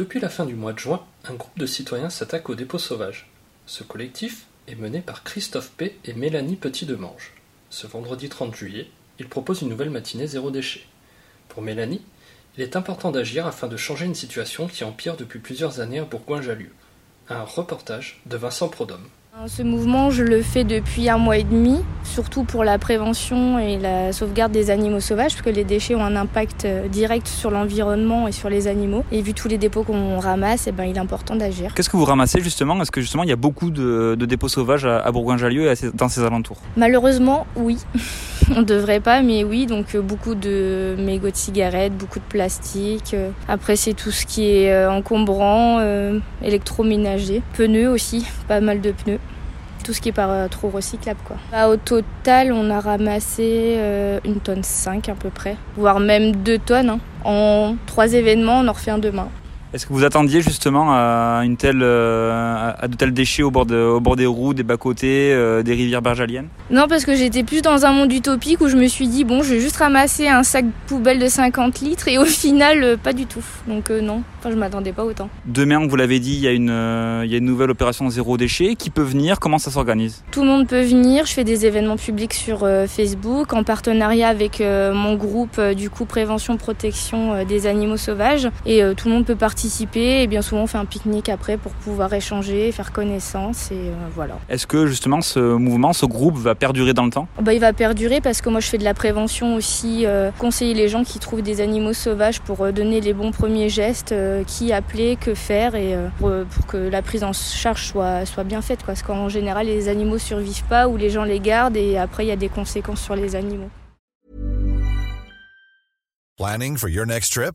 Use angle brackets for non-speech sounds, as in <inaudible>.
Depuis la fin du mois de juin, un groupe de citoyens s'attaque aux dépôts sauvages. Ce collectif est mené par Christophe P. et Mélanie Petit-Demange. Ce vendredi 30 juillet, ils proposent une nouvelle matinée zéro déchet. Pour Mélanie, il est important d'agir afin de changer une situation qui empire depuis plusieurs années à Bourgoin-Jallieu. Un reportage de Vincent Prodhomme. Ce mouvement, je le fais depuis un mois et demi, surtout pour la prévention et la sauvegarde des animaux sauvages, parce que les déchets ont un impact euh, direct sur l'environnement et sur les animaux. Et vu tous les dépôts qu'on ramasse, eh ben, il est important d'agir. Qu'est-ce que vous ramassez justement? Est-ce que justement il y a beaucoup de, de dépôts sauvages à, à Bourgoin-Jallieu et dans ses alentours? Malheureusement, oui. <laughs> On devrait pas, mais oui. Donc euh, beaucoup de mégots de cigarettes, beaucoup de plastique. Euh, Après, c'est tout ce qui est encombrant, euh, électroménager, pneus aussi, pas mal de pneus tout ce qui est pas euh, trop recyclable quoi. Bah, au total, on a ramassé euh, une tonne 5 à peu près, voire même deux tonnes. Hein. En trois événements, on en refait un demain. Est-ce que vous attendiez justement à, une telle, euh, à de tels déchets au bord, de, au bord des roues, des bas-côtés, euh, des rivières bergaliennes? Non, parce que j'étais plus dans un monde utopique où je me suis dit, bon, je vais juste ramasser un sac poubelle de 50 litres et au final, euh, pas du tout. Donc non, enfin, je m'attendais pas autant. Demain, vous l'avez dit, il y, a une, il y a une nouvelle opération zéro déchet. Qui peut venir Comment ça s'organise? Tout le monde peut venir. Je fais des événements publics sur Facebook en partenariat avec mon groupe, du coup, Prévention Protection des animaux sauvages. Et tout le monde peut participer participer et bien souvent on fait un pique-nique après pour pouvoir échanger, faire connaissance et euh, voilà. Est-ce que justement ce mouvement, ce groupe va perdurer dans le temps? Bah, Il va perdurer parce que moi je fais de la prévention aussi, euh, conseiller les gens qui trouvent des animaux sauvages pour euh, donner les bons premiers gestes, euh, qui appeler, que faire et euh, pour, pour, que la prise en charge soit, soit bien faite. Quoi. Parce qu'en général les animaux survivent pas ou les gens les gardent et après il y a des conséquences sur les animaux. Planning for your next trip?